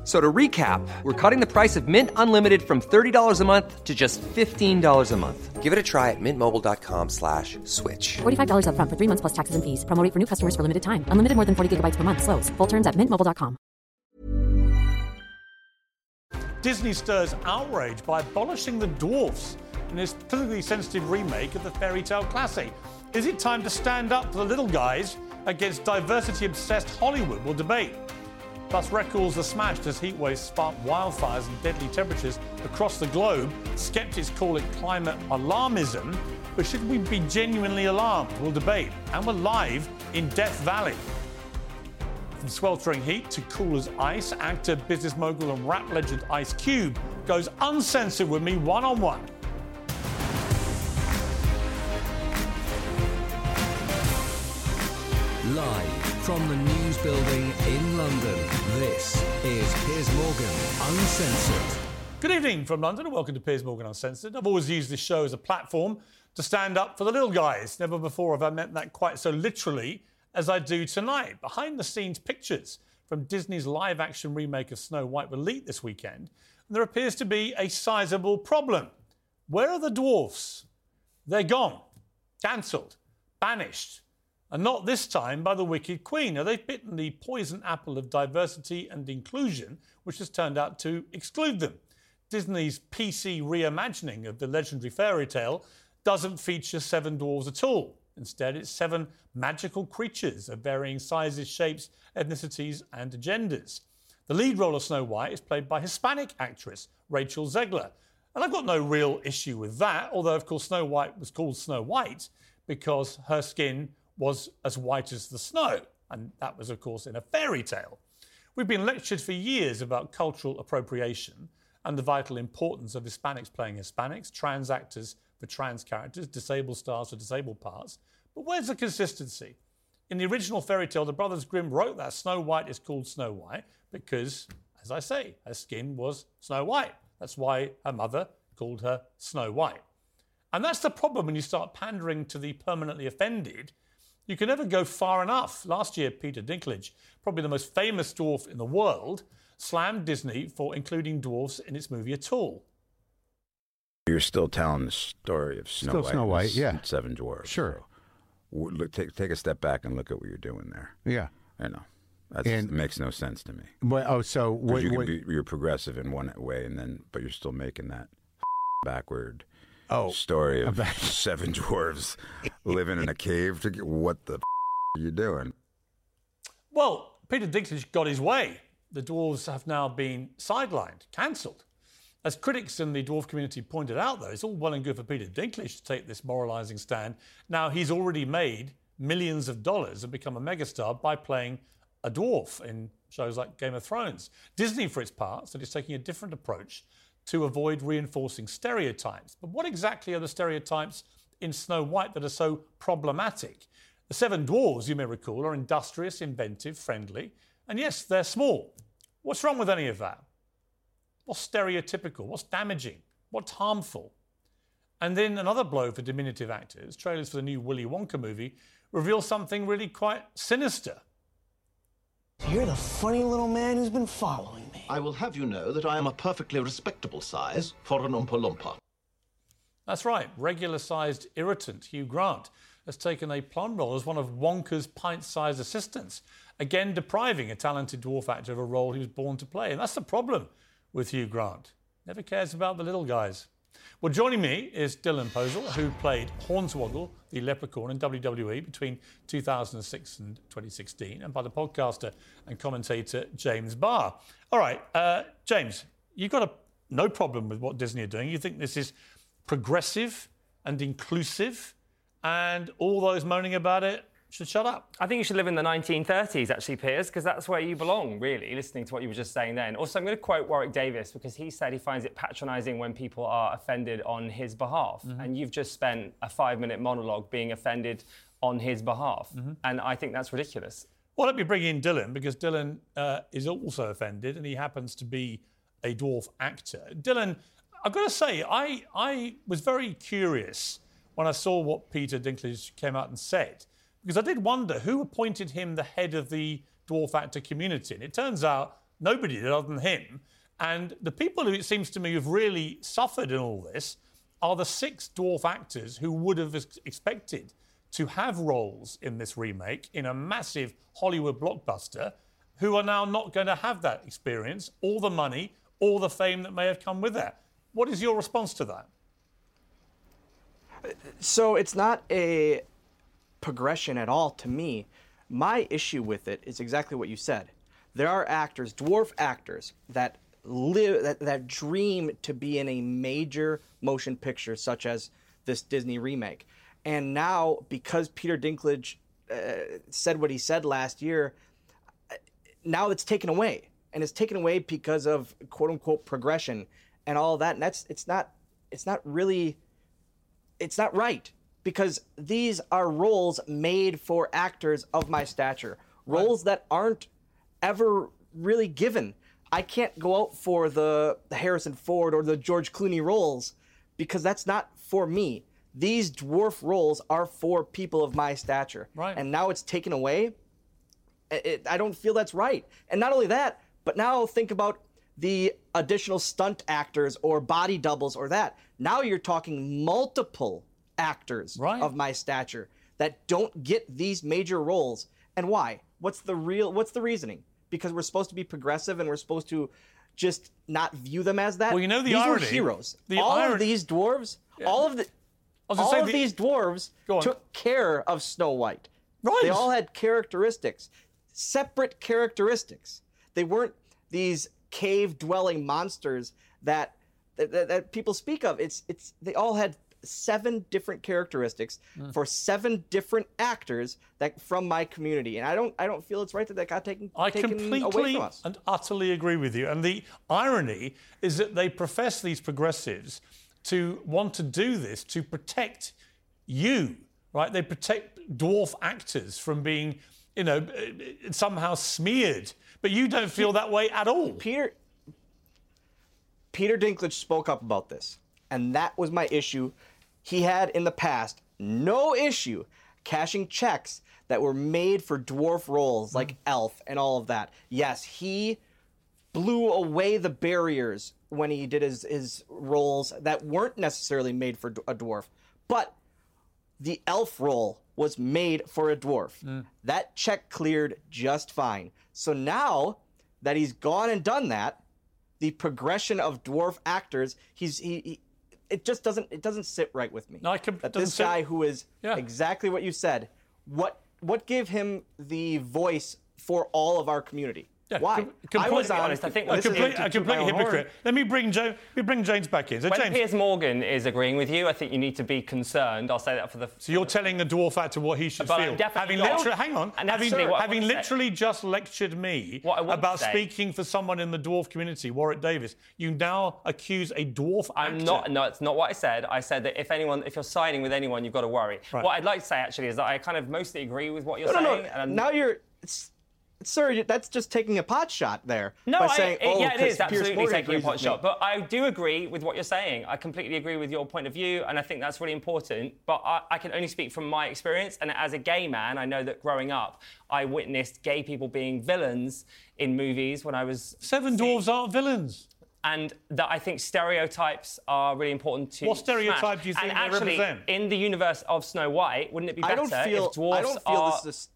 F- So to recap, we're cutting the price of Mint Unlimited from $30 a month to just $15 a month. Give it a try at mintmobile.com slash switch. $45 upfront for three months plus taxes and fees. Promo for new customers for limited time. Unlimited more than 40 gigabytes per month. Slows. Full terms at mintmobile.com. Disney stirs outrage by abolishing the dwarfs in this politically sensitive remake of the fairy tale classic. Is it time to stand up for the little guys against diversity obsessed Hollywood? We'll debate. Plus, records are smashed as heat waves spark wildfires and deadly temperatures across the globe. Skeptics call it climate alarmism, but should we be genuinely alarmed? We'll debate. And we're live in Death Valley. From sweltering heat to cool as ice, actor, business mogul, and rap legend Ice Cube goes uncensored with me one on one. Live from the News Building in London, this is Piers Morgan Uncensored. Good evening from London and welcome to Piers Morgan Uncensored. I've always used this show as a platform to stand up for the little guys. Never before have I meant that quite so literally as I do tonight. Behind the scenes pictures from Disney's live action remake of Snow White were leaked this weekend, and there appears to be a sizable problem. Where are the dwarfs? They're gone, cancelled, banished, and not this time by the wicked queen. Now, they've bitten the poison apple of diversity and inclusion, which has turned out to exclude them. Disney's PC reimagining of the legendary fairy tale doesn't feature seven dwarves at all. Instead, it's seven magical creatures of varying sizes, shapes, ethnicities, and genders. The lead role of Snow White is played by Hispanic actress Rachel Zegler. And I've got no real issue with that, although, of course, Snow White was called Snow White because her skin was as white as the snow. And that was, of course, in a fairy tale. We've been lectured for years about cultural appropriation and the vital importance of Hispanics playing Hispanics, trans actors for trans characters, disabled stars for disabled parts. But where's the consistency? In the original fairy tale, the Brothers Grimm wrote that Snow White is called Snow White because, as I say, her skin was snow white. That's why her mother called her Snow White. And that's the problem when you start pandering to the permanently offended. You can never go far enough. Last year, Peter Dinklage, probably the most famous dwarf in the world, slammed Disney for including dwarfs in its movie at all. You're still telling the story of Snow Still White. Snow White, s- yeah. Seven Dwarfs. Sure. So, look, take take a step back and look at what you're doing there. Yeah. I know. That And- makes no sense to me. Well, oh, so what? you what be, you're progressive in one way, and then but you're still making that backward oh, story of about- seven dwarves living in a cave. To get, what the are you doing? Well, Peter Dinklage got his way. The dwarves have now been sidelined, cancelled. As critics in the dwarf community pointed out, though, it's all well and good for Peter Dinklage to take this moralising stand. Now, he's already made millions of dollars and become a megastar by playing a dwarf in shows like Game of Thrones. Disney, for its part, said it's taking a different approach to avoid reinforcing stereotypes. But what exactly are the stereotypes in Snow White that are so problematic? The seven dwarves, you may recall, are industrious, inventive, friendly, and yes, they're small. What's wrong with any of that? What's stereotypical? What's damaging? What's harmful? And then another blow for diminutive actors. Trailers for the new Willy Wonka movie reveal something really quite sinister. You're the funny little man who's been following. I will have you know that I am a perfectly respectable size for an Oompa Loompa. That's right, regular sized irritant Hugh Grant has taken a plum role as one of Wonka's pint sized assistants, again depriving a talented dwarf actor of a role he was born to play. And that's the problem with Hugh Grant. Never cares about the little guys. Well, joining me is Dylan Postl, who played Hornswoggle, the leprechaun, in WWE between 2006 and 2016, and by the podcaster and commentator James Barr. All right, uh, James, you've got a, no problem with what Disney are doing. You think this is progressive and inclusive, and all those moaning about it should shut up. I think you should live in the 1930s, actually, Piers, because that's where you belong, really, listening to what you were just saying then. Also, I'm going to quote Warwick Davis because he said he finds it patronising when people are offended on his behalf. Mm-hmm. And you've just spent a five minute monologue being offended on his behalf. Mm-hmm. And I think that's ridiculous. Well, let me bring in Dylan because Dylan uh, is also offended and he happens to be a dwarf actor. Dylan, I've got to say, I, I was very curious when I saw what Peter Dinklage came out and said because I did wonder who appointed him the head of the dwarf actor community. And it turns out nobody did other than him. And the people who it seems to me have really suffered in all this are the six dwarf actors who would have ex- expected to have roles in this remake in a massive Hollywood blockbuster who are now not going to have that experience, all the money, all the fame that may have come with that. What is your response to that? So it's not a progression at all to me. My issue with it is exactly what you said. There are actors, dwarf actors, that live that, that dream to be in a major motion picture such as this Disney remake. And now because Peter Dinklage uh, said what he said last year, now it's taken away. And it's taken away because of quote unquote progression and all that. And that's it's not it's not really it's not right because these are roles made for actors of my stature, roles that aren't ever really given. I can't go out for the, Harrison Ford or the George Clooney roles because that's not for me. These dwarf roles are for people of my stature. Right. And now it's taken away. It- I don't feel that's right. And not only that, but now think about the additional stunt actors or body doubles or that. Now you're talking multiple actors Right. of my stature that don't get these major roles. And why? What's the real what's the reasoning? Because we're supposed to be progressive and we're supposed to just not view them as that. Well, you know the these irony- were heroes. the all irony- of these dwarves, all of the I was gonna all of the- these dwarves took care of Snow White. Right. They all had characteristics, separate characteristics. They weren't these cave dwelling monsters that, that that that people speak of. It's it's they all had seven different characteristics Hmm. for seven different actors that from my community, and I don't I don't feel it's right that that got taken I taken away completely from us. and utterly agree with you. And the irony is that they profess these progressives to want to do this to protect you, right? They protect dwarf actors from being, you know, somehow smeared. But you don't feel that way at all. Peter Peter Dinklage spoke up about this, and that was my issue. He had in the past no issue cashing checks that were made for dwarf roles like mm. Elf and all of that. Yes, he blew away the barriers when he did his his roles that weren't necessarily made for a dwarf, but the elf role was made for a dwarf. Mm. That check cleared just fine. So now that he's gone and done that, the progression of dwarf actors, he's he, he it just doesn't it doesn't sit right with me. No, I com- that this sit- guy who is Yeah. exactly what you said, what what gave him the voice for all of our community? Yeah, Why? com- I was completely honest, I think A complete, a complete hypocrite. Let me bring Joe. Let me bring James back in. So When James, Piers Morgan is agreeing with you, I think you need to be concerned. I'll say that for the. so you're telling a dwarf actor what he should But feel. definitely having literally, hang on, And having, having to say- literally just lectured me What I want to about say- speaking for someone in the dwarf community, Warwick Davis, you now accuse a dwarf I'm actor. not. No, it's not what I said. I said that if anyone, if you're siding with anyone, you've got to worry. Right. What I'd like to say actually is that I kind of mostly agree with what you're No, no, saying. no. and- Now you're, sir. That's just taking a pot shot there. No, by I, saying, it- oh, yeah, it 'cause is Piers absolutely Morgan taking a pot shot. But I do agree with what you're saying. I completely agree with your point of view, and I think that's really important. But I, I can only speak from my experience, and as a gay man, I know that growing up, I witnessed gay people being villains in movies when I was Seven dwarves aren't villains. and that I think stereotypes are really important to. What stereotype smash. do you think and they actually, represent? In the universe of Snow White, wouldn't it be I better don't feel. if dwarfs I don't feel are? this is.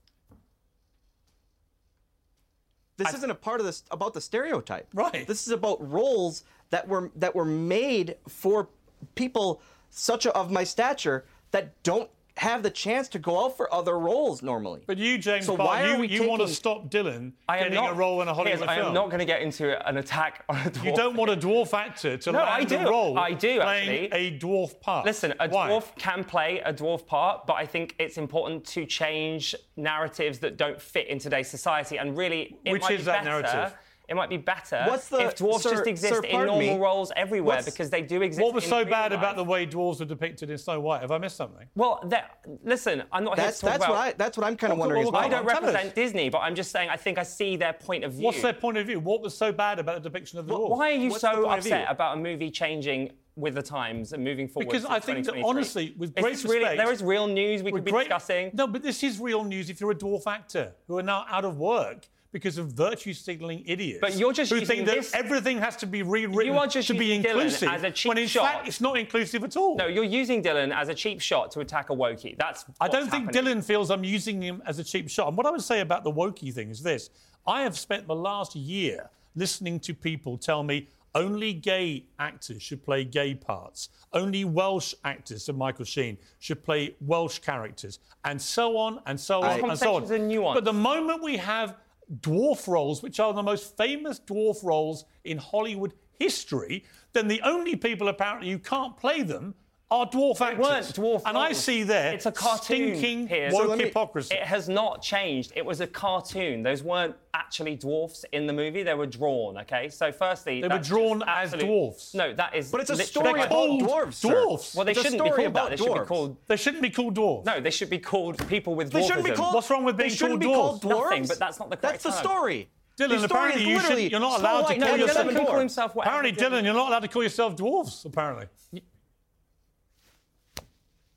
This isn't a part of this about the stereotype. Right. This is about roles that were that were made for people such a, of my stature that don't have the chance to go out for other roles normally. But you, James So Bond, why are you, we you want to stop Dylan I am getting not, a role in a Hollywood Piers, I film. am not going to get into an attack on a dwarf. You don't want a dwarf actor to No, land I the do. role I do, playing actually. a dwarf part. Listen, a Why? dwarf can play a dwarf part, but I think it's important to change narratives that don't fit in today's society. And really, it Which might is be that better. narrative? It might be better the- if dwarfs sir- just exist sir, in normal me. roles everywhere What's- because they do exist. What was so bad about the way dwarves were depicted in Snow White? Have I missed something? Well, that, listen, I'm not That's here to talk that's about. what I that's what I'm kind of wondering well. I don't us. represent Disney, but I'm just saying I think I see their point of view. What's their point of view? What was so bad about the depiction of the Well, dwarves? Why are you What's so point of view? upset about a movie changing with the times and moving forward? Because I think that honestly, with great really, respect- there is real news we could be great- discussing. No, but this is real news if you're a dwarf actor who are now out of work because of virtue signaling idiots. But you're just who using think that this- everything has to be rewritten You are just to be using Dylan inclusive as a cheap when in shot. fact it's not inclusive at all. No, you're using Dylan as a cheap shot to attack a Wokey. That's I don't think happening. Dylan feels I'm using him as a cheap shot. And what I would say about the Wokey thing is this I have spent the last year listening to people tell me only gay actors should play gay parts, only Welsh actors, so Michael Sheen, should play Welsh characters, and so on and so on and so on. Conversations are nuanced. But the moment we have dwarf roles, which are the most famous dwarf roles in Hollywood history, then the only people apparently who can't play them are dwarf actors. weren't dwarf and I see there It's a cartoon. stinking Piers. woke So me- hypocrisy. It has not changed. It was a cartoon. Those weren't actually dwarfs in the movie. They were drawn. Okay. So firstly, They were drawn as absolute- dwarfs. No, that is. But it's a story like- about called dwarves. sir. dwarfs. Well, they It's shouldn't be story called that. about They should be called. They shouldn't be called dwarfs. No, they should be called people with dwarfs. They shouldn't be called. What's wrong with they being shouldn't called be called dwarves? dwarves. Nothing, but that's not the correct That's the term. story. Dylan, the story apparently you literally you're not allowed to call yourself Seven can call Dwarfs. Apparently. Dylan, you're not allowed to call yourself dwarfs. Apparently,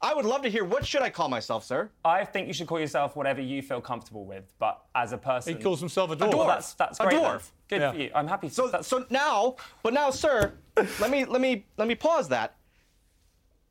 I would love to hear what should I call myself, sir? I think you should call yourself whatever you feel comfortable with, but as a person, he calls himself a dwarf. Well, that's that's A great. then. dwarf. Good Yeah. for you. I'm happy. So that's, so now, but now, sir, let me let me let me pause that.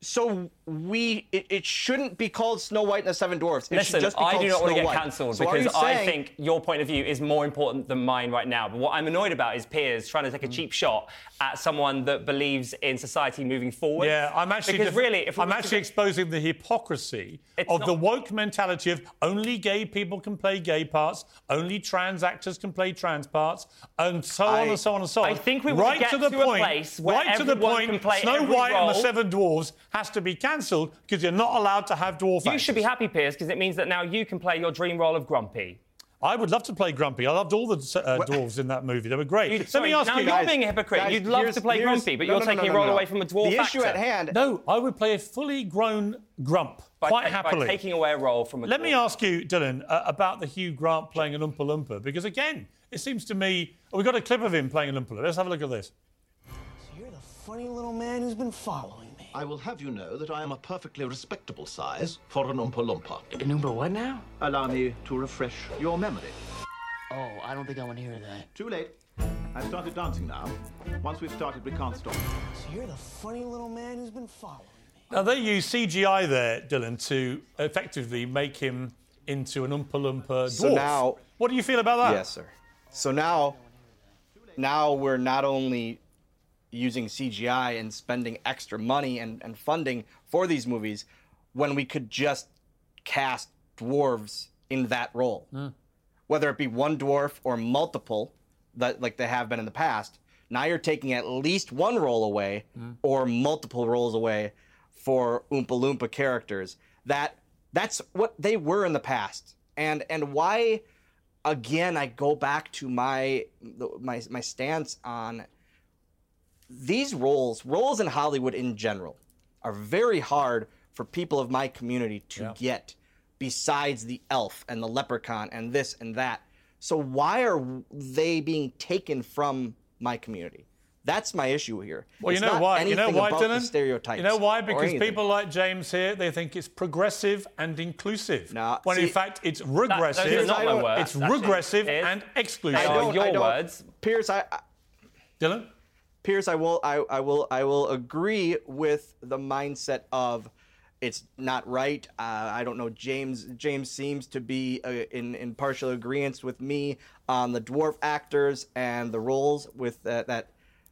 So we it, it shouldn't be called Snow White and the Seven Dwarfs. It should Listen, just be I called do not want to get cancelled So because I think your point of view is more important than mine right now. But what I'm annoyed about is Piers trying to Mm. take a cheap shot at someone that believes in society moving forward. Yeah, I'm actually because def- really, if I'm were to actually go- exposing the hypocrisy It's of not- the woke mentality of only gay people can play gay parts, only trans actors can play trans parts, and so on and so on and so on. I think we want right get to the to a point, place where right to the everyone point. can play Snow every White and the. Seven Dwarfs has to be cancelled because you're not allowed to have dwarf you actors. should be happy, Piers, because it means that now you can play your dream role of Grumpy. I would love to play Grumpy. I loved all the uh, dwarves in that movie. They were great. You- Let sorry, me ask now you. you're Guys, being a hypocrite. guys, You'd love to play Grumpy, but no, you're no, no, taking no, a role no. away from a dwarf The issue actor. at hand. No, I would play a fully grown Grump by, quite ta- happily. by taking away a role from a Let me ask you, Dylan, uh, about the Hugh Grant playing an Oompa Loompa, because again, it seems to me we've got a clip of him playing an Oompa Loompa. Let's have a look at this. So You're the funny little man who's been following me. I will have you know that I am a perfectly respectable size for an Oompa Loompa. An Uber what now? Allow me to refresh your memory. Oh, I don't think I want to hear that. Too late. I've started dancing now. Once we've started, we can't stop. So you're the funny little man who's been following me. Now, they use CGI there, Dylan, to effectively make him into an Oompa Loompa dwarf. So now- what do you feel about that? Yes, sir. So now, now we're not only using CGI and spending extra money and, and funding for these movies when we could just cast dwarves in that role. Hmm. Whether it be one dwarf or multiple, that like they have been in the past. Now you're taking at least one role away hmm. or multiple roles away for Oompa Loompa characters. That that's what they were in the past. And and why again I go back to my my my stance on these roles, roles in Hollywood in general, are very hard for people of my community to get besides the elf and the leprechaun and this and that. So why are they being taken from my community? That's my issue here. Well, you know not why? You know why, Dylan? Stereotypes. You know why? Because people like James here, they think it's progressive and inclusive. Nah, when in fact it's those regressive. are not my words, It's actually. regressive It is. and exclusive. They I are don't, your I don't, words. Pierce, I, I Dylan? Pierce, I will, I, I will, I will agree with the mindset of it's not right. Uh, I don't know. James, James seems to be uh, in in partial agreement with me on the dwarf actors and the roles with uh, that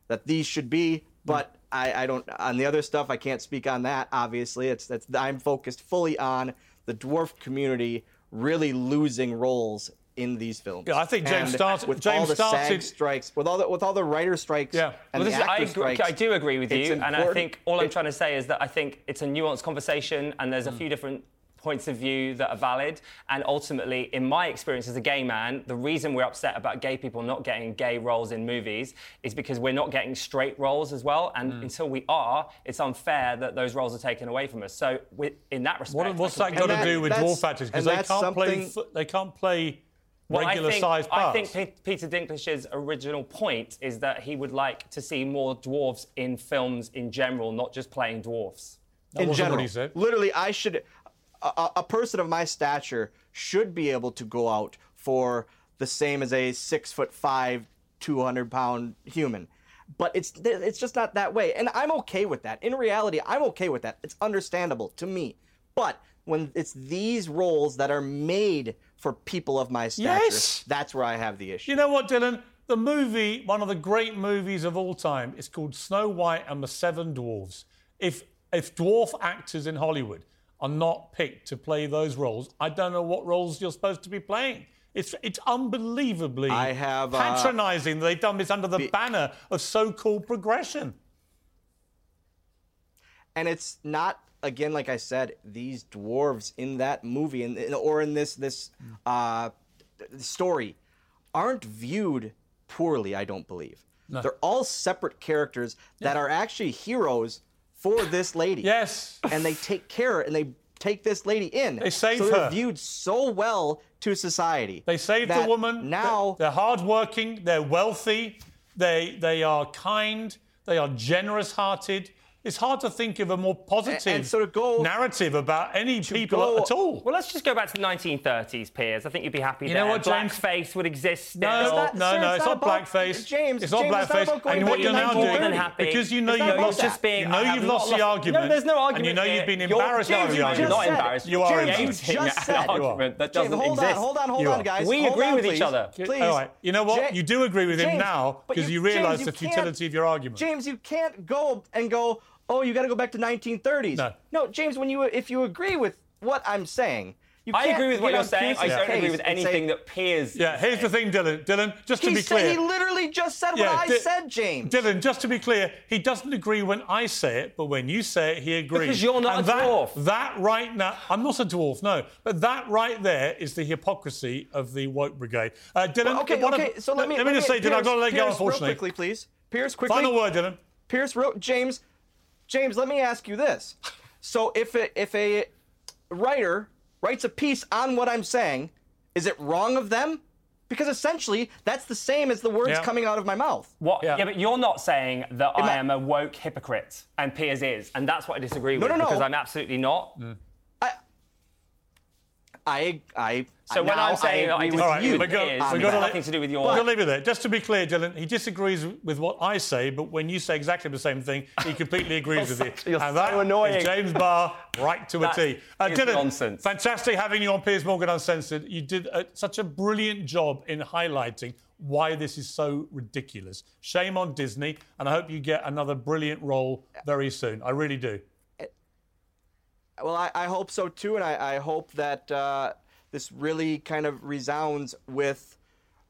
that these should be. But I, I don't on the other stuff. I can't speak on that. Obviously, it's that's I'm focused fully on the dwarf community really losing roles in these films. Yeah, I think James And started- with James all the started- SAG strikes, with all the with all the writer strikes. Yeah. and Well, the this is- I, actor agree, strikes. I do agree with you, and I think all I'm it- trying to say is that I think it's a nuanced conversation, and there's a Mm. few different points of view that are valid. And ultimately, in my experience as a gay man, the reason we're upset about gay people not getting gay roles in movies is because we're not getting straight roles as well. And Mm. until we are, it's unfair that those roles are taken away from us. So, with, in that respect, What, what's that got to do with that- dwarf actors? Because they that's can't play. something- fo- They can't play Well, regular I think, sized I think Pe- Peter Dinklage's original point is that he would like to see more dwarves in films in general, not just playing dwarves. That in general. what he said. Literally, I should. A, a- a person of my stature should be able to go out for the same as a six foot five, two hundred pound human. But it's it's just not that way, and I'm okay with that. In reality, I'm okay with that. It's understandable to me. But when it's these roles that are made for people of my stature, Yes. that's where I have the issue. You know what, Dylan? The movie, one of the great movies of all time, is called Snow White and the Seven Dwarfs. If if dwarf actors in Hollywood are not picked to play those roles, I don't know what roles you're supposed to be playing. It's it's unbelievably I have, uh, patronising that they've done this under the banner of so-called progression. and it's not again like i said these dwarves in that movie in- or in this this uh, story aren't viewed poorly i don't believe they're all separate characters that are actually heroes for this lady Yes. and they take care and they take this lady in They saved so they're her. viewed so well to society They saved the woman. now they're hardworking. They're wealthy. They they are kind. They are generous-hearted. It's hard to think of a more positive and so to go- narrative about any people go- at all. Well, let's just go back to the 1930s, Piers. I think you'd be happy You there. know what, James? Blackface would exist still. No, not- no, sir, no, it's it's not not blackface. James, it's not James, it's not blackface. about and what you're now doing, More than happy. because you know you've lost, just being- you know you've lost the lost- argument. No, there's no And you know here. you've been embarrassed James, by the you argument. just not embarrassed. You are James, embarrassed. you just said- argument that doesn't hold on, hold on, hold on, guys. We agree with each other. Please. All right. You know what? You do agree with him now because you, realise the futility of your argument. James, you can't go and go. Oh, you got to go back to 1930s. No. no, James. When you if you agree with what I'm saying, I agree with what you're saying. I don't agree with and say- anything that Piers. yeah, here's the thing, Dylan. Dylan, just to He be said clear. he literally just said what Yeah, I Di- said, James. Dylan, just to be clear, he doesn't agree when I say it, but when you say it, he agrees. Because you're not and a that, dwarf. That right now, I'm not a dwarf, no. But that right there is the hypocrisy of the woke brigade. Uh, Dylan, Well, okay, one of- okay. So let me let me just say, Dylan, I've got to let Pierce, go, real quickly, please. Pierce, quickly. Final word, Dylan. Pierce wrote James. James, let me ask you this. So if a, if a writer writes a piece on what I'm saying, is it wrong of them? Because essentially, that's the same as the words Yeah. coming out of my mouth. What? Yeah. Yeah. but you're not saying that Am I I- am a woke hypocrite, and Piers is, and that's what I disagree No, with no, no. because I'm absolutely not. Mm. I, I. So when I'm saying I agree disagree with All right, you, we've got- Piers, we've it's to nothing to do with your. We're going to leave it there. Just to be clear, Dylan, he disagrees with what I say, but when you say exactly the same thing, he completely agrees with it. You're and so that is annoying. James Barr, right to a T. That Uh, Dylan, nonsense. fantastic having you on Piers Morgan Uncensored. You did uh, such a brilliant job in highlighting why this is so ridiculous. Shame on Disney, and I hope you get another brilliant role very soon. I really do. Well, I, I hope so too, and I, I hope that uh, this really kind of resounds with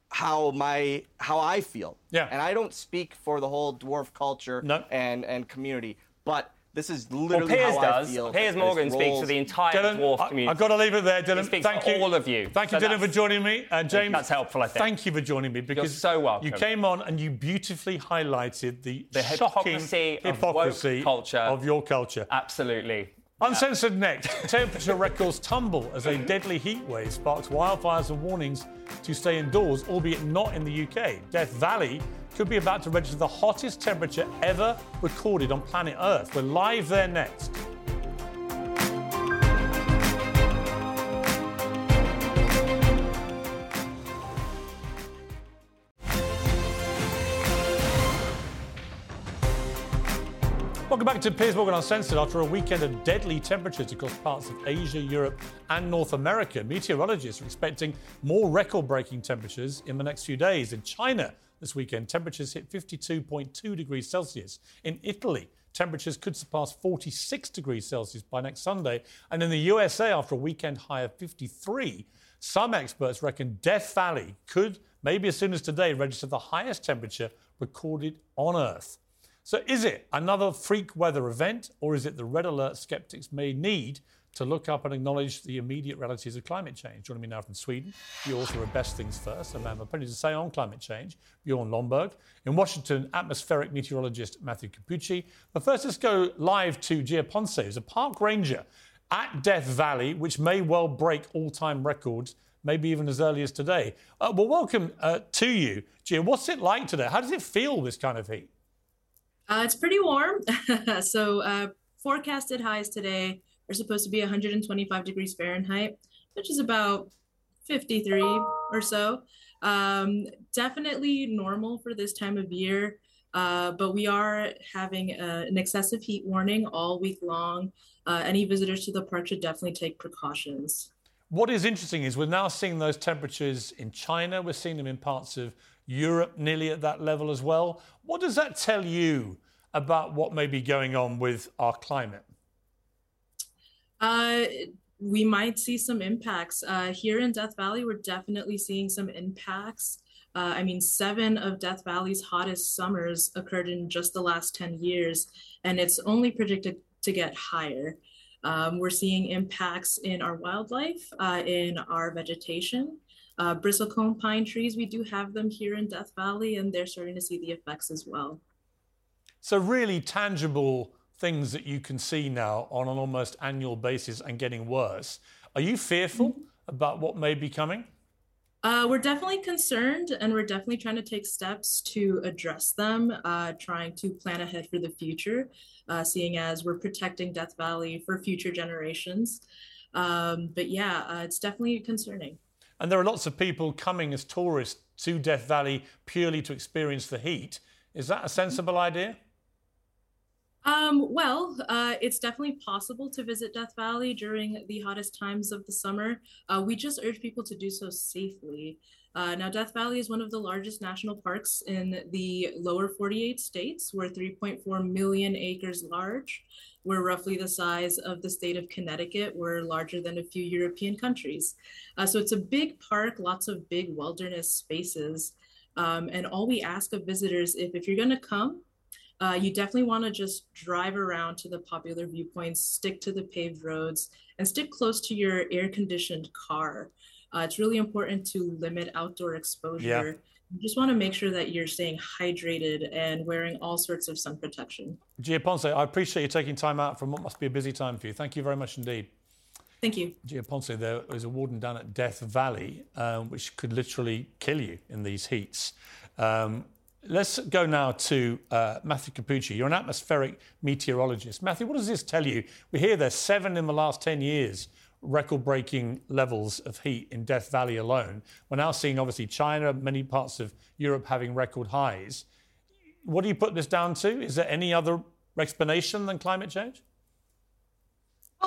how my how I feel. Yeah. And I don't speak for the whole dwarf culture No. and and community, but this is Well, literally Piers how does. I feel. Piers Morgan speaks rolls- for the entire Dylan, dwarf I, community. have got to leave it there, Dylan. speaks Thank for you. all of you. Thank you, So Dylan, for joining me. And James, that's helpful, I think. Thank you for joining me because You're so welcome. You came on and you beautifully highlighted the, The shocking hypocrisy of hypocrisy woke culture. of your culture. Absolutely. Uncensored next. Temperature records tumble as a deadly heat wave sparks wildfires and warnings to stay indoors, albeit not in the UK. Death Valley could be about to register the hottest temperature ever recorded on planet Earth. We're live there next. Welcome back to Piers Morgan Uncensored. After a weekend of deadly temperatures across parts of Asia, Europe, and North America, meteorologists are expecting more record breaking temperatures in the next few days. In China, this weekend. Temperatures hit 52.2 degrees Celsius. In Italy, temperatures could surpass 46 degrees Celsius by next Sunday. And in the USA, after a weekend high of 53, some experts reckon Death Valley could, maybe as soon as today, register the highest temperature recorded on Earth. So, is it another freak weather event, or is it the red alert skeptics may need to look up and acknowledge the immediate realities of climate change? Joining me now from Sweden, the author of Best Things First, a man with plenty to say on climate change, Bjorn Lomborg. In Washington, atmospheric meteorologist Matthew Cappucci. But first, let's go live to Gia Ponce, who's a park ranger at Death Valley, which may well break all time records, maybe even as early as today. Uh, well, welcome uh, to you, Gia. What's it like today? How does it feel, this kind of heat? Uh, it's pretty warm. so uh, forecasted highs today are supposed to be 125 degrees Fahrenheit, which is about 53 or so. Um, definitely normal for this time of year, uh, but we are having a, uh, an excessive heat warning all week long. Uh, any visitors to the park should definitely take precautions. What is interesting is we're now seeing those temperatures in China. We're seeing them in parts of Europe nearly at that level as well. What does that tell you about what may be going on with our climate? Uh, we might see some impacts. Uh, here in Death Valley, we're definitely seeing some impacts. Uh, I mean, seven of Death Valley's hottest summers occurred in just the last 10 years, and it's only predicted to get higher. Um, we're seeing impacts in our wildlife, uh, in our vegetation, uh, bristlecone pine trees, we do have them here in Death Valley, and they're starting to see the effects as well. So, really tangible things that you can see now on an almost annual basis and getting worse. Are you fearful mm-hmm. about what may be coming? Uh, we're definitely concerned and we're definitely trying to take steps to address them, uh, trying to plan ahead for the future, uh, seeing as we're protecting Death Valley for future generations. Um, but yeah, uh, it's definitely concerning. And there are lots of people coming as tourists to Death Valley purely to experience the heat. Is that a sensible idea? Um, well, uh, it's definitely possible to visit Death Valley during the hottest times of the summer. Uh, we just urge people to do so safely. Uh, now, Death Valley is one of the largest national parks in the lower 48 states. We're 3.4 million acres large. We're roughly the size of the state of Connecticut. We're larger than a few European countries. Uh, so it's a big park, lots of big wilderness spaces. Um, and all we ask of visitors, if, if you're going to come, uh, you definitely want to just drive around to the popular viewpoints, stick to the paved roads, and stick close to your air conditioned car. Uh, it's really important to limit outdoor exposure. Yeah. You just want to make sure that you're staying hydrated and wearing all sorts of sun protection. Gia Ponce, I appreciate you taking time out from what must be a busy time for you. Thank you very much indeed. Thank you. Gia Ponce, there is a warden down at Death Valley, um, which could literally kill you in these heats. Um, let's go now to uh, Matthew Cappucci. You're an atmospheric meteorologist. Matthew, what does this tell you? We hear there's seven in the last 10 years record breaking levels of heat in Death Valley alone. We're now seeing, obviously, China, many parts of Europe having record highs. What do you put this down to? Is there any other explanation than climate change?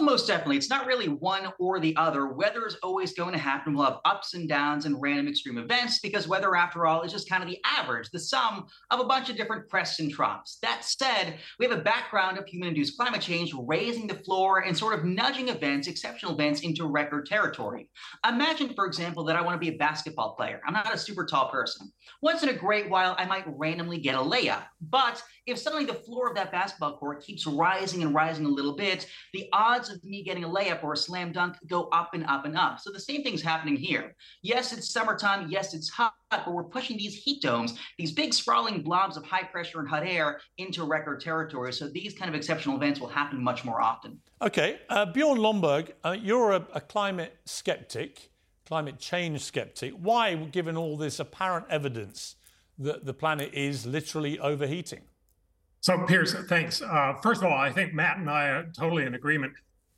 Most definitely. It's not really one or the other. Weather is always going to happen. We'll have ups and downs and random extreme events because weather, after all, is just kind of the average, the sum of a bunch of different crests and troughs. That said, we have a background of human induced climate change raising the floor and sort of nudging events, exceptional events, into record territory. Imagine, for example, that I want to be a basketball player. I'm not a super tall person. Once in a great while, I might randomly get a layup. But if suddenly the floor of that basketball court keeps rising and rising a little bit, the odds of me getting a layup or a slam dunk go up and up and up. So the same thing's happening here. Yes, it's summertime. Yes, it's hot, but we're pushing these heat domes, these big sprawling blobs of high pressure and hot air into record territory. So these kind of exceptional events will happen much more often. Okay. Uh, Bjorn Lomborg, uh, you're a, a climate skeptic, climate change skeptic. Why, given all this apparent evidence that the planet is literally overheating? So, Pierce, thanks. Uh, first of all, I think Matt and I are totally in agreement.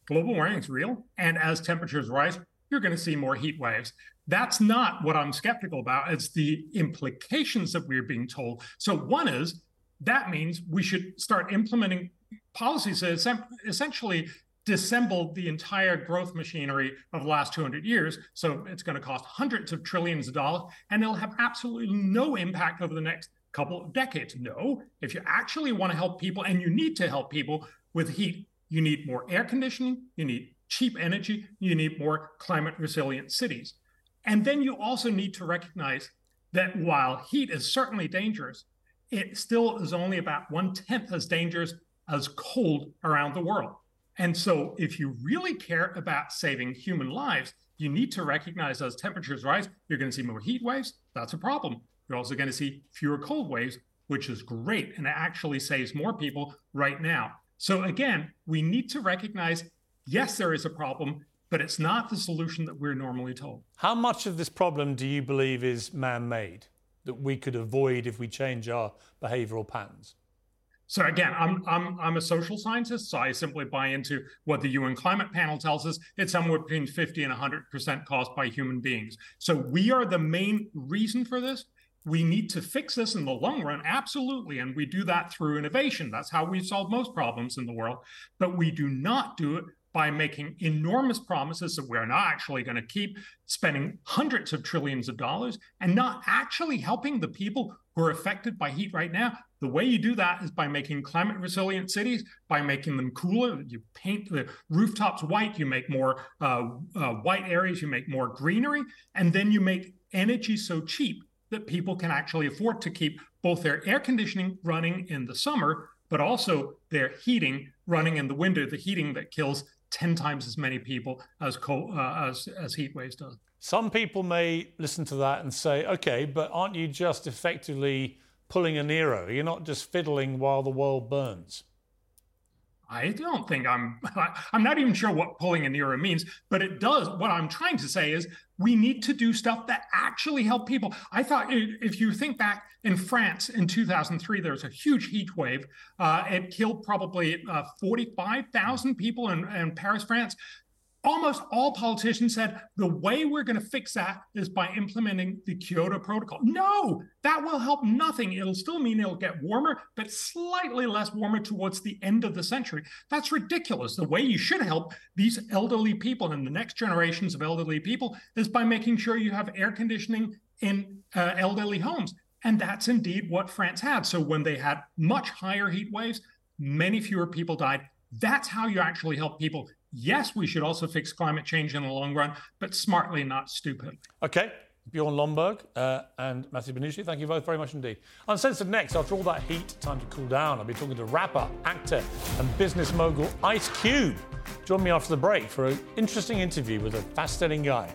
Global warming is real. And as temperatures rise, you're going to see more heat waves. That's not what I'm skeptical about. It's the implications that we're being told. So, one is that means we should start implementing policies that essentially dissembled the entire growth machinery of the last 200 years. So it's going to cost hundreds of trillions of dollars and it'll have absolutely no impact over the next couple of decades. No, if you actually want to help people and you need to help people with heat, you need more air conditioning, you need cheap energy, you need more climate resilient cities. And then you also need to recognize that while heat is certainly dangerous, it still is only about one tenth as dangerous as cold around the world. And so, if you really care about saving human lives, you need to recognize as temperatures rise, you're going to see more heat waves. That's a problem. You're also going to see fewer cold waves, which is great. And it actually saves more people right now. So, again, we need to recognize yes, there is a problem, but it's not the solution that we're normally told. How much of this problem do you believe is man made that we could avoid if we change our behavioral patterns? So again, I'm I'm I'm a social scientist, so I simply buy into what the UN climate panel tells us. It's somewhere between 50 and 100 percent caused by human beings. So we are the main reason for this. We need to fix this in the long run, absolutely, and we do that through innovation. That's how we solve most problems in the world. But we do not do it by making enormous promises that we're not actually going to keep spending hundreds of trillions of dollars and not actually helping the people who are affected by heat right now. The way you do that is by making climate resilient cities, by making them cooler. You paint the rooftops white, you make more uh, uh, white areas, you make more greenery, and then you make energy so cheap that people can actually afford to keep both their air conditioning running in the summer, but also their heating running in the winter, the heating that kills 10 times as many people as, cold, uh, as, as heat waves does. Some people may listen to that and say, okay, but aren't you just effectively pulling a Nero? You're not just fiddling while the world burns. I don't think I'm I'm not even sure what pulling an era means, but it does. What I'm trying to say is we need to do stuff that actually help people. I thought if you think back in France in 2003, there was a huge heat wave. Uh, it killed probably uh, 45,000 people in, in Paris, France almost all politicians said the way we're going to fix that is by implementing the Kyoto Protocol. No, that will help nothing. It'll still mean it'll get warmer, but slightly less warmer towards the end of the century. That's ridiculous. The way you should help these elderly people and the next generations of elderly people is by making sure you have air conditioning in uh, elderly homes. And that's indeed what France had. So when they had much higher heat waves, many fewer people died. That's how you actually help people yes, we should also fix climate change in the long run, but smartly, not stupid. Okay. Bjorn Lomborg uh, and Matthew Benucci, thank you both very much indeed. Uncensored next, after all that heat, time to cool down. I'll be talking to rapper, actor, and business mogul Ice Cube. Join me after the break for an interesting interview with a fascinating guy.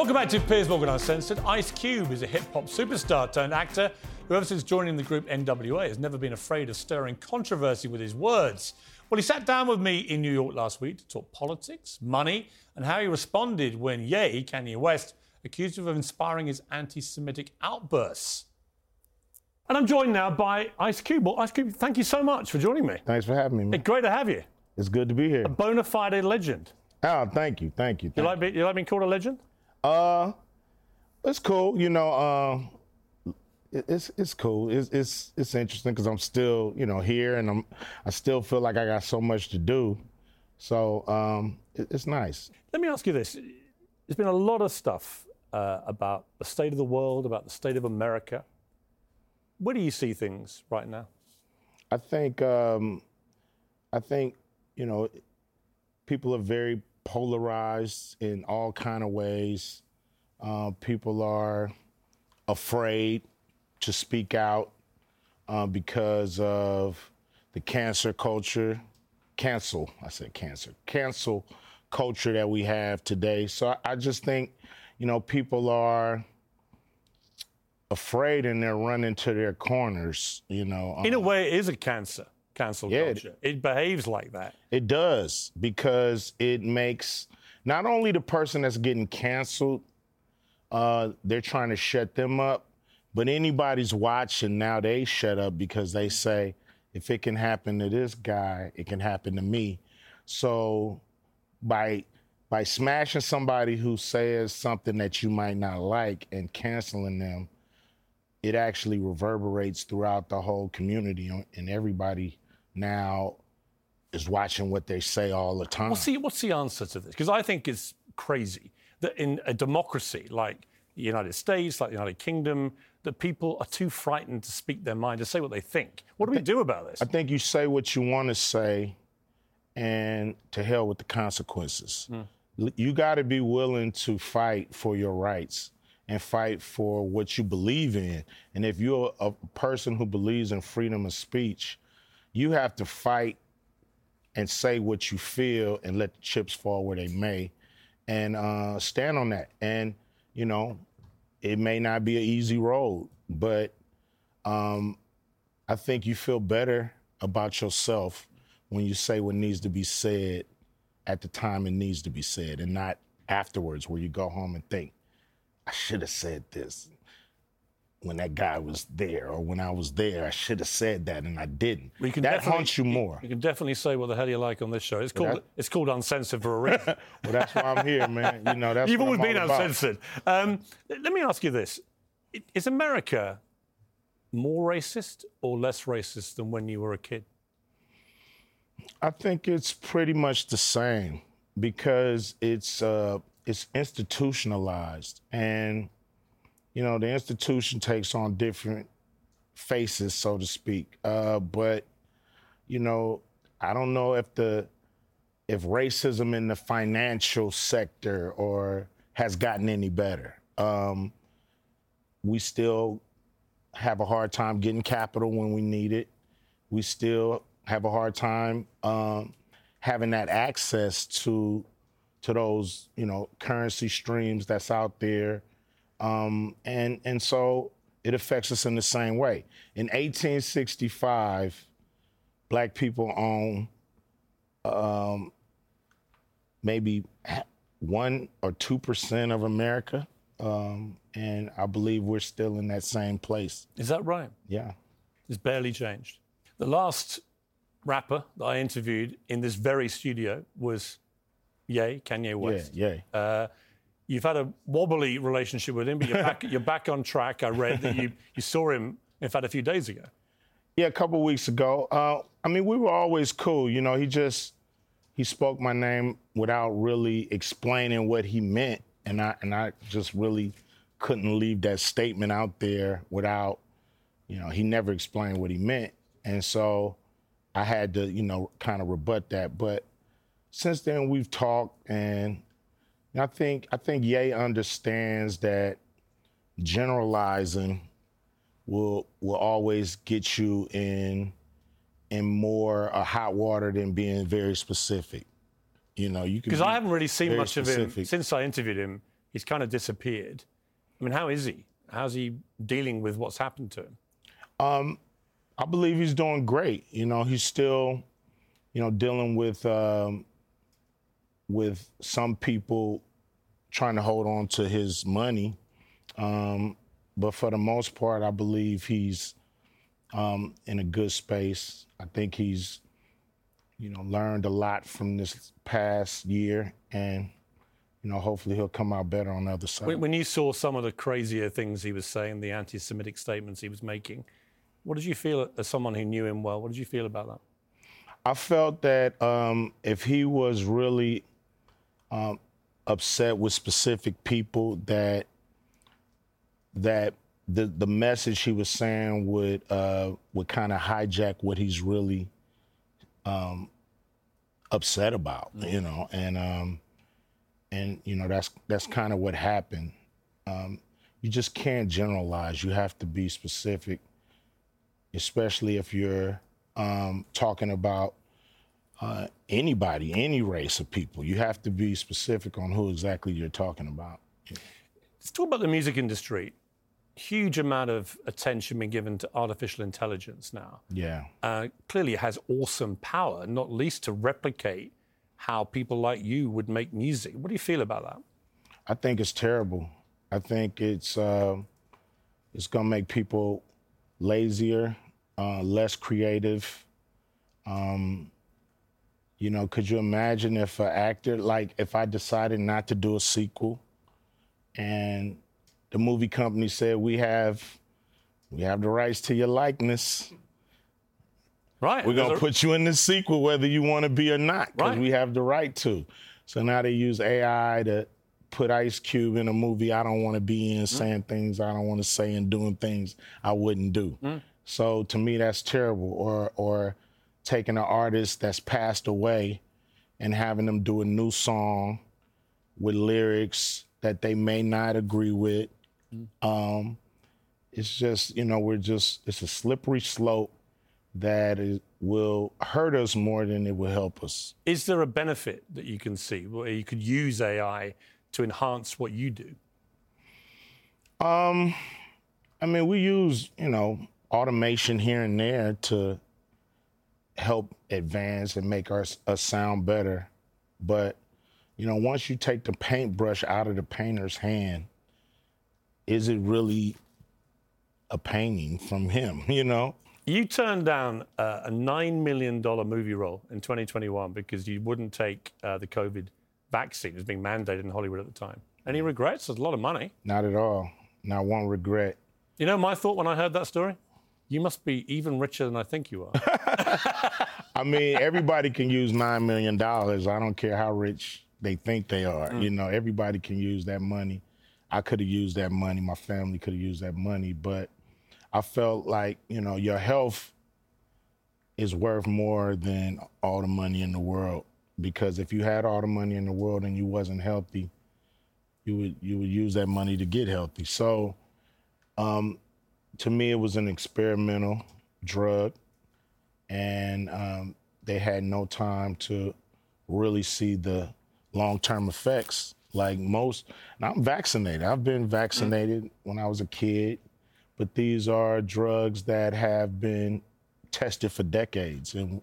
Welcome back to Piers Morgan Uncensored. Ice Cube is a hip hop superstar turned actor who, ever since joining the group NWA, has never been afraid of stirring controversy with his words. Well, he sat down with me in New York last week to talk politics, money, and how he responded when Ye, Kanye West, accused him of inspiring his anti Semitic outbursts. And I'm joined now by Ice Cube. Well, Ice Cube, thank you so much for joining me. Thanks for having me. Man. It's great to have you. It's good to be here. A bona fide legend. Oh, thank you, thank you. You Thank like, be, you like being called a legend? Uh, it's cool. You know, um, it- it's it's cool. It's it's it's interesting because I'm still you know here and I'm I still feel like I got so much to do. So um, it, it's nice. Let me ask you this. There's been a lot of stuff uh, about the state of the world, about the state of America. Where do you see things right now? I think um, I think you know people are very polarized in all kind of ways. Uh, people are afraid to speak out uh, because of the cancer culture, cancel. I said cancer, cancel culture that we have today. So I, I just think, you know, people are afraid and they're running to their corners. You know, In a um, way, it is a cancer, cancel Yeah, it- It behaves like that. It does because it makes not only the person that's getting canceled, uh, they're trying to shut them up, but anybody's watching now they shut up because they say, if it can happen to this guy, it can happen to me. So by by smashing somebody who says something that you might not like and canceling them, it actually reverberates throughout the whole community and everybody now is watching what they say all the time. Well, see, what's the answer to this? Because I think it's crazy that in a democracy like the United States, like the United Kingdom, that people are too frightened to speak their mind, to say what they think. What do we do about this? I think you say what you want to say, and to hell with the consequences. Hmm. L- You got to be willing to fight for your rights and fight for what you believe in. And if you're a person who believes in freedom of speech, you have to fight and say what you feel and let the chips fall where they may and uh, stand on that. And, you know, it may not be an easy road, but um, I think you feel better about yourself when you say what needs to be said at the time it needs to be said and not afterwards where you go home and think, I should have said this when that guy was there or when I was there. I should have said that and I didn't. We can that haunts you more. You can definitely say what the hell you like on this show. It's called that- it's called uncensored for a reason. well, that's why I'm here, man. You know, that's You've always I'm been uncensored. Um, let me ask you this: Is America more racist or less racist than when you were a kid? I think it's pretty much the same because it's uh, it's institutionalized, and you know the institution takes on different faces, so to speak. Uh, but you know, I don't know if the if racism in the financial sector or has gotten any better. Um, we still have a hard time getting capital when we need it. We still have a hard time um, having that access to to those you know currency streams that's out there, um, and and so it affects us in the same way. In 1865, black people own um, maybe one or two percent of America, um, and I believe we're still in that same place. Is that right? Yeah. It's barely changed. The last rapper that I interviewed in this very studio was Ye, Kanye West. Yeah, yeah. Uh, you've had a wobbly relationship with him, but you're back, you're back on track. I read that you, you saw him, in fact, a few days ago. Yeah, a couple weeks ago. Uh, I mean, we were always cool. You know, he just he spoke my name without really explaining what he meant, and I and I just really couldn't leave that statement out there without, you know, he never explained what he meant, and so I had to, you know, kind of rebut that. But since then, we've talked, and I think I think Ye understands that generalizing will will always get you in in more uh, hot water than being very specific. You know, you can Because be I haven't really seen much of him since I interviewed him. He's kind of disappeared. I mean, how is he? How's he dealing with what's happened to him? Um, I believe he's doing great. You know, he's still, you know, dealing with um, with some people trying to hold on to his money. Um, but for the most part, I believe he's um, in a good space. I think he's, you know, learned a lot from this past year, and you know, hopefully he'll come out better on the other side. When, you saw some of the crazier things he was saying, the anti-Semitic statements he was making, what did you feel as someone who knew him well? What did you feel about that? I felt that um, if he was really um, upset with specific people, that that the the message he was saying would uh, would kind of hijack what he's really um, upset about, you know, and um, and you know that's that's kind of what happened. Um, you just can't generalize. You have to be specific, especially if you're um, talking about uh, anybody, any race of people. You have to be specific on who exactly you're talking about. Let's talk about the music industry. Huge amount of attention being given to artificial intelligence now. Yeah. Uh, clearly, it has awesome power, not least to replicate how people like you would make music. What do you feel about that? I think it's terrible. I think it's uh, it's gonna make people lazier, uh, less creative. Um, you know, could you imagine if an actor, like if I decided not to do a sequel, and the movie company said we have we have the rights to your likeness. Right. We're gonna a- put you in the sequel whether you want to be or not, because Right. we have the right to. So now they use AI to put Ice Cube in a movie I don't want to be in, mm. saying things I don't want to say and doing things I wouldn't do. Mm. So to me, that's terrible. Or or taking an artist that's passed away and having them do a new song with lyrics that they may not agree with. Um, it's just you know we're just it's a slippery slope that is, will hurt us more than it will help us. Is there a benefit that you can see where you could use AI to enhance what you do? Um, I mean, we use you know automation here and there to help advance and make our us sound better, but you know once you take the paintbrush out of the painter's hand, is it really a painting from him? You know. You turned down uh, a $9 million movie role in 2021 because you wouldn't take uh, the COVID vaccine. It was being mandated in Hollywood at the time. Any regrets? There's a lot of money. Not at all. Not one regret. You know my thought when I heard that story? You must be even richer than I think you are. I mean, everybody can use nine million dollars. I don't care how rich they think they are. Mm. You know, everybody can use that money. I could have used that money. My family could have used that money, but I felt like you know your health is worth more than all the money in the world. Because if you had all the money in the world and you wasn't healthy, you would you would use that money to get healthy. So, um, to me, it was an experimental drug, and um, they had no time to really see the long-term effects. Like most, and I'm vaccinated. I've been vaccinated when I was a kid, but these are drugs that have been tested for decades, and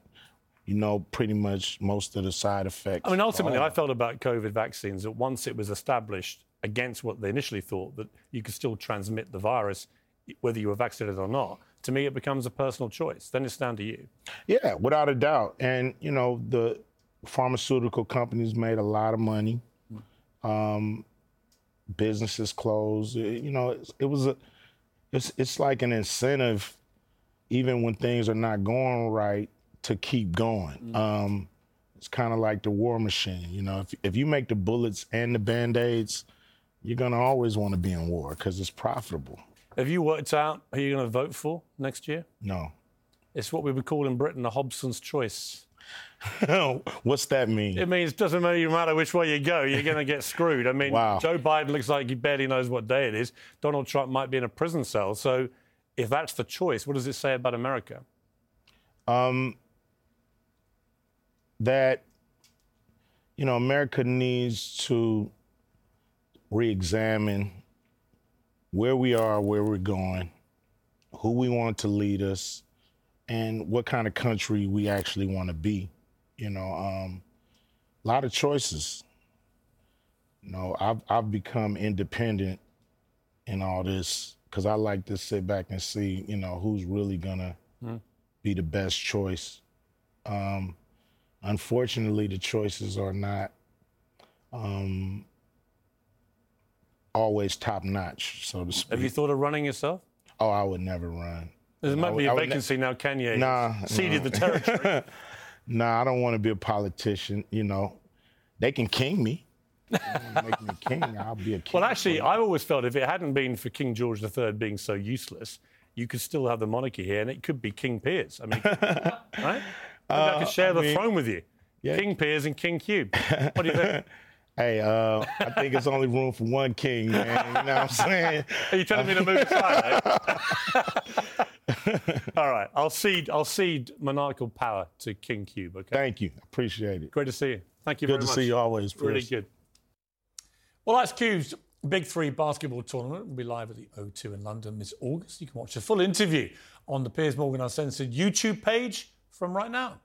you know pretty much most of the side effects. I mean, ultimately, I felt about COVID vaccines that once it was established against what they initially thought, that you could still transmit the virus whether you were vaccinated or not. To me, it becomes a personal choice. Then it's down to you. Yeah, without a doubt. And you know, the pharmaceutical companies made a lot of money. Um, businesses closed. It- you know, it, it was a. It's it's like an incentive, even when things are not going right, to keep going. Um, it's kind of like the war machine. You know, if if you make the bullets and the band aids, you're gonna always want to be in war because it's profitable. Have you worked out who you're going to vote for next year? No. It's what we would call in Britain a Hobson's choice. What's that mean? It means it doesn't really matter which way you go, you're going to get screwed. I mean, Wow. Joe Biden looks like he barely knows what day it is. Donald Trump might be in a prison cell. So, if that's the choice, what does it say about America? um, that you know America needs to re-examine where we are, where we're going, who we want to lead us, and what kind of country we actually want to be. You know, um, a lot of choices. You know, I've I've become independent in all this because I like to sit back and see, you know, who's really gonna Hmm. be the best choice. Um, unfortunately, the choices are not um, always top notch, so to speak. Have you thought of running yourself? Oh, I would never run. There might would- be a would ne- vacancy now. Kanye Nah, ceded nah. the territory. nah, I don't want to be a politician. You know, they can king me. Make me king. I'll be a king. well, actually, I always felt if it hadn't been for King George III being so useless, you could still have the monarchy here, and it could be King Piers. I mean, right? Maybe I Uh, could share I the mean- throne with you. King Piers and King Cube. What do you think? Hey, uh, I think it's only room for one king, man. You know what I'm saying? Are you telling me to move aside? eh? All right, I'll cede. I'll cede monarchical power to King Cube. Okay. Thank you. Appreciate it. Great to see you. Thank you very much. Good to much. see you always, Really Chris. good. Well, that's Cube's Big Three basketball tournament We'll be live at the O2 in London this August. You can watch the full interview on the Piers Morgan Uncensored YouTube page from right now.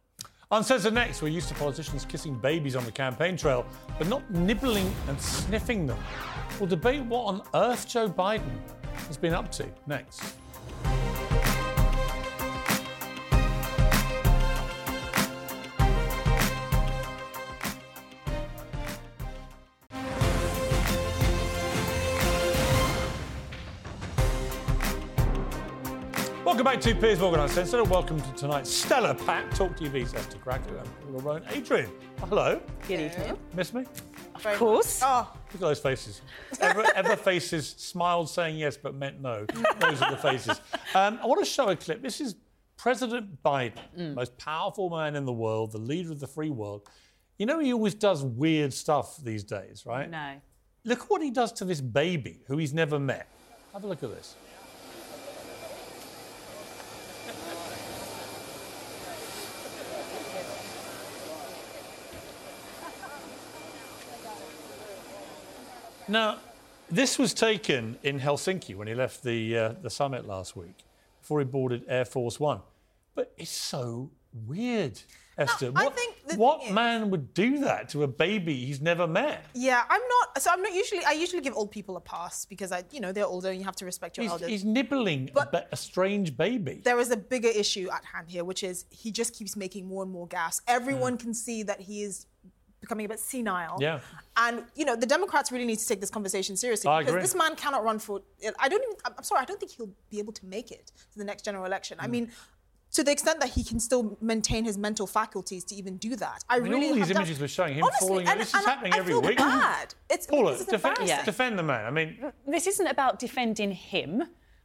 Uncensored next, we're used to politicians kissing babies on the campaign trail, but not nibbling and sniffing them. We'll debate what on earth Joe Biden has been up to next. Welcome back to Piers Morgan Uncensored, and welcome to tonight's stellar pack. Talk TV's Esther Krakue and Paula Rowan. Adrian, hello. Good evening. Miss me? Of course. Oh, Look at those faces. Ever, ever faces smiled saying yes but meant no. Those are the faces. Um, I want to show a clip. This is President Biden, most powerful man in the world, the leader of the free world. You know, he always does weird stuff these days, right? no. Look at what he does to this baby who he's never met. Have a look at this. Now, this was taken in Helsinki when he left the, uh, the summit last week, before he boarded Air Force One. But it's so weird, Esther. what what man would do that to a baby he's never met? Yeah, I'm not. So I'm not usually. I usually give old people a pass because I, you know, they're older and you have to respect your He's, elders. he's nibbling a, a strange baby. there is a bigger issue at hand here, which is he just keeps making more and more gas. Everyone can see that he is becoming a bit senile. Yeah. And you know the Democrats really need to take this conversation seriously I because agree. this man cannot run for. I don't even. I'm sorry. I don't think he'll be able to make it to the next general election. Hmm. I mean. To the extent that he can still maintain his mental faculties to even do that, I, I mean, really all these have images we're showing him Honestly, falling. and- this is and happening I every feel week. bad. It's Paula, this is defend, embarrassing. defend the man. I mean, This isn't about defending him.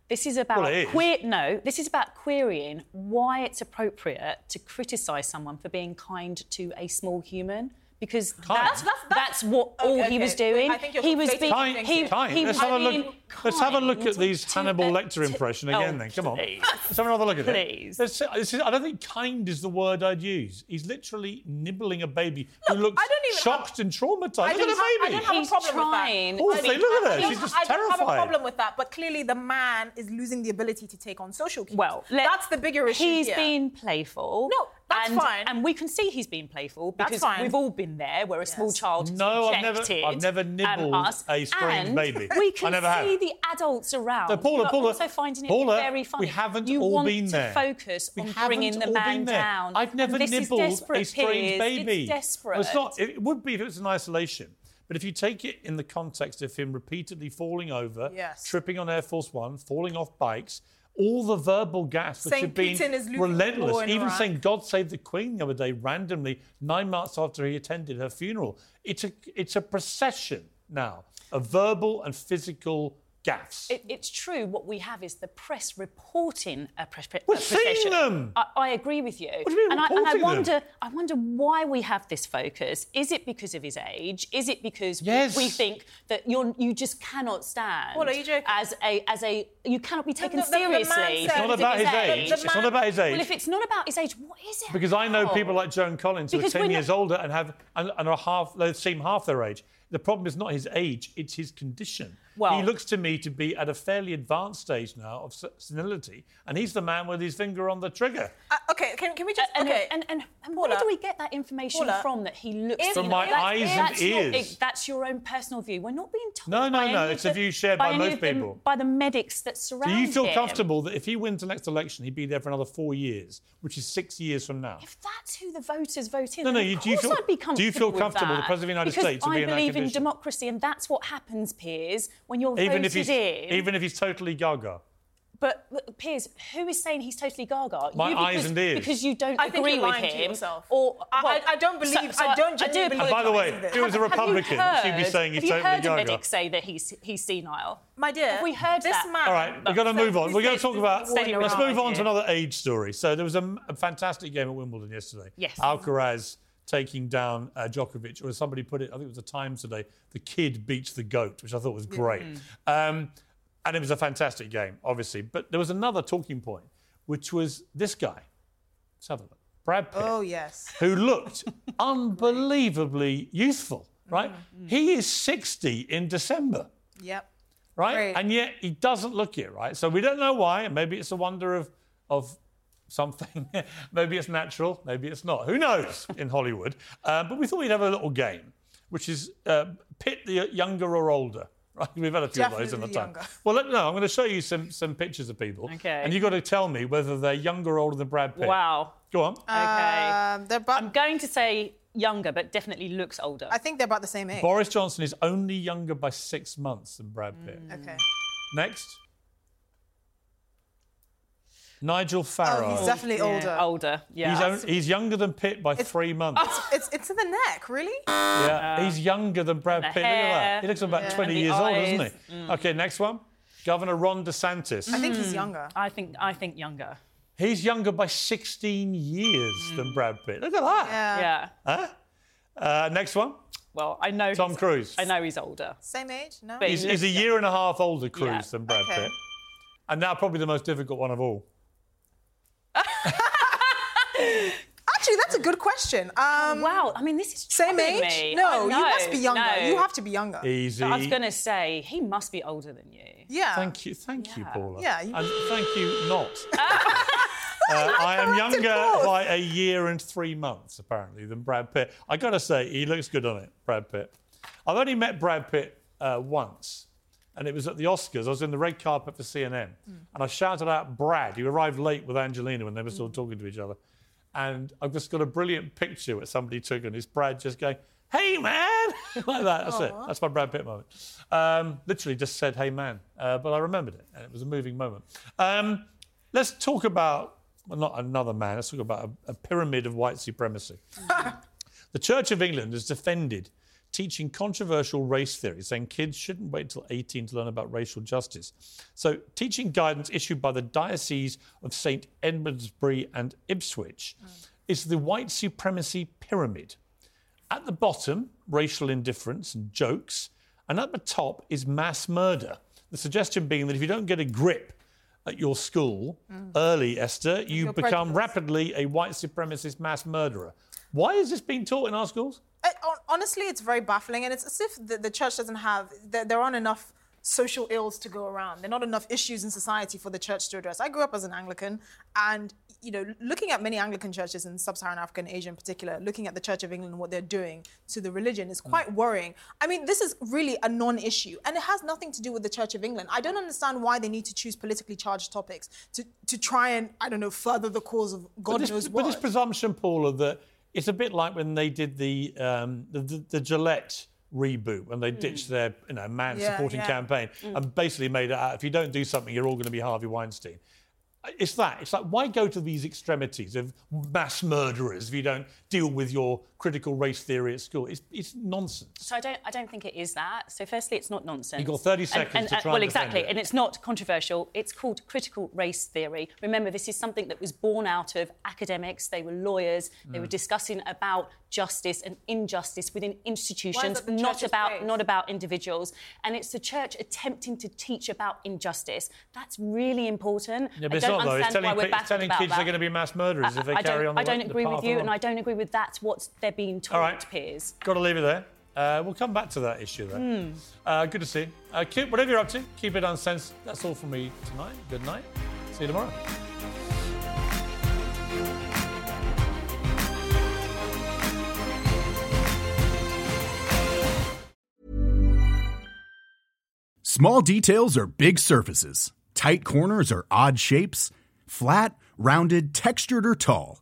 This is about Well, it is. queer. No, this is about querying why it's appropriate to criticise someone for being kind to a small human. Because that's, that's, what oh, all Okay, he was doing. I think you're he was conflating being kind, he, kind. he let's have a being look. Let's have a look at kind these Hannibal a- Lecter to- impression again. oh, then come on. please. Let's have another look at it. Please. Let's, this is, I don't think kind is the word I'd use. He's literally nibbling a baby who looks shocked and traumatized. I Look don't at have, I don't have a problem trying with that. Awfully, I mean, look at her. I don't- She's just I don't have a problem with that, but clearly the man is losing the ability to take on social cues. Well, that's the bigger issue He's here. been playful. No, that's and, fine. And we can see he's been playful That's because fine. we've all been there where a small child has No, I've never- I've never um, nibbled us. a strange and baby. We I can never have. see the adults around. So, Paula, who are Paula, also finding it Paula, very funny. we haven't you all want been to there. focus We on bringing the all man down. I've never this nibbled is desperate, a strange Piers. baby. It's desperate. Well, it's not. It would be if it was in isolation. But if you take it in the context of him repeatedly falling over, Yes. tripping on Air Force One, falling off bikes, all the verbal gas which have been Putin is losing relentless, even Iraq. saying God save the Queen the other day randomly, nine months after he attended her funeral. It's a it's a procession now of verbal and physical gaffes. It, it's true. What we have is the press reporting a, press. We're a seeing procession. them. I, I agree with you. What do you mean and, I, and I reporting them? wonder, I wonder why we have this focus. Is it because of his age? Is it because we- Yes. we think that you're you just cannot stand Well, are you joking? as a as a you cannot be taken the- the seriously? said- It's not about his age. The It's not about his age. Well, if it's not about his age, what is it? Because I know about? people like Joan Collins who are 10 years not- older and have and, and are half they seem half their age. The problem is not his age, it's his condition. Well- he looks to me to be at a fairly advanced stage now of senility, and he's the man with his finger on the trigger. Uh, okay, can, can we just And, okay? and, and, and where Paula. do we get that information Paula. from that he looks If- From my senile? eyes and that's not- ears. it- that's your own personal view. We're not being told. No, no, by no, any of it's a view shared by any most of the- people. by the medics that surround Do you feel him. comfortable that if he wins the next election, he'd be there for another four years, which is six years from now? If that's who the voters vote in, No, no, then you- of do you feel- I'd be do comfortable you feel comfortable the. President of the United because States would I be in that believe in democracy, and that's what happens, Piers, when you're Even voted if he's in. even if he's totally gaga. But look, Piers, who is saying he's totally gaga? My you eyes because, and ears. Because you don't I think agree you're with lying to him, yourself. or I- well, I- I don't believe- I don't do genuinely believe- And by the way, believe if he was a Have you Republican, she'd be saying he's totally have you totally heard a medic say that he's he's senile? My dear, Have we heard this that? man. All right, we've got to move on. We're going to talk about. Let's move on to another age story. So there was a, a fantastic game at Wimbledon yesterday. Yes. Alcaraz taking down uh, Djokovic, or as somebody put it, I think it was the Times today. The kid beats the goat, which I thought was great. Um, and it was a fantastic game, obviously. But there was another talking point, which was this guy. Let's have a look. Brad Pitt Oh yes. who looked unbelievably youthful, right? He is 60 in December, Yep. right? Great. And yet he doesn't look it, right? So we don't know why. and Maybe it's a wonder of, of something. maybe it's natural, maybe it's not. Who knows in Hollywood? Um, but we thought we'd have a little game, which is uh, Pitt the younger or older. Right, we've had a few of those in the Definitely time. younger. Well, let, no, I'm going to show you some some pictures of people, Okay. and you've got to tell me whether they're younger or older than Brad Pitt. Wow. Go on. Okay. Um, they're about. I'm going to say younger, but definitely looks older. I think they're about the same age. Boris Johnson is only younger by six months than Brad Pitt. Okay. Next. Nigel Farage. Oh, he's definitely Yeah, older. Older. Yeah. He's, on- he's younger than Pitt by three months. It's it's in the neck, really? yeah, uh, he's younger than Brad the Pitt. Look at that. He looks about yeah. 20 And the years old, doesn't he? Mm. Okay, next one. Governor Ron DeSantis. I think he's younger. Mm. I think I think younger. He's younger by 16 years than mm. Brad Pitt. Look at that. Yeah. Yeah. Huh? Uh, next one. Well, I know. Tom he's- Cruise. I know he's older. Same age? No. But He's, he he's a year and a half older Cruise Yeah. than Brad Okay. Pitt. And now probably the most difficult one of all. Actually, that's a good question. Um, Wow. I mean, this is Same age? me. No, I you must be younger. no. You have to be younger. Easy. I was going to say he must be older than you. Yeah. Thank you, thank you, Paula. Yeah, you- And thank you not. Uh, I am younger both. by a year and three months, apparently, than Brad Pitt. I got to say, he looks good on it, Brad Pitt. I've only met Brad Pitt uh, once, and it was at the Oscars. I was in the red carpet for CNN, and I shouted out Brad. He arrived late with Angelina when they were still talking to each other. And I've just got a brilliant picture that somebody took, and it's Brad just going, Hey man, like that. That's it. That's my Brad Pitt moment. Um, literally just said, "Hey man," uh, but I remembered it, and it was a moving moment. Um, let's talk about well, not another man. Let's talk about a, a pyramid of white supremacy. the Church of England has defended teaching controversial race theory, saying kids shouldn't wait until 18 to learn about racial justice. So, teaching guidance issued by the Diocese of St Edmundsbury and Ipswich is the white supremacy pyramid. At the bottom, racial indifference and jokes, and at the top is mass murder. The suggestion being that if you don't get a grip at your school early, Esther, you You're become prejudiced. rapidly a white supremacist mass murderer. Why is this being taught in our schools? Uh, honestly, it's very baffling, and it's as if the, the church doesn't have. There, there aren't enough social ills to go around. There are not enough issues in society for the church to address. I grew up as an Anglican, and you know, looking at many Anglican churches in sub-Saharan Africa and Asia in particular, looking at the Church of England and what they're doing to the religion is mm. quite worrying. I mean, this is really a non-issue, and it has nothing to do with the Church of England. I don't understand why they need to choose politically charged topics to to try and I don't know further the cause of God but knows but what. this presumption, Paula, that it's a bit like when they did the um, the, the, the Gillette reboot when they ditched their you know man Yeah, supporting yeah. campaign and basically made it out if you don't do something you're all going to be Harvey Weinstein. It's that. It's like why go to these extremities of mass murderers if you don't deal with your critical race theory at school? It's, it's nonsense. So I don't, I don't think it is that. So firstly, it's not nonsense. You've got 30 And- seconds and- to and- try Well, and exactly, it. and it's not controversial. It's called critical race theory. Remember, this is something that was born out of academics. They were lawyers. They were Mm. discussing about justice and injustice within institutions, not about faith? not about individuals. And it's the church attempting to teach about injustice. That's really important. Yeah, but I it's don't not though. It's telling, why we're it's telling about kids they're going to be mass murderers if they I carry don't, on the I don't the agree with you, and. I don't agree with that's what they're being All taught, right. Piers. Got to leave it there. Uh, we'll come back to that issue then. Uh, good to see you. Uh, keep, whatever you're up to, keep it uncensored. That's all from me tonight. Good night. See you tomorrow. Small details are big surfaces. Tight corners are odd shapes. Flat, rounded, textured, or tall.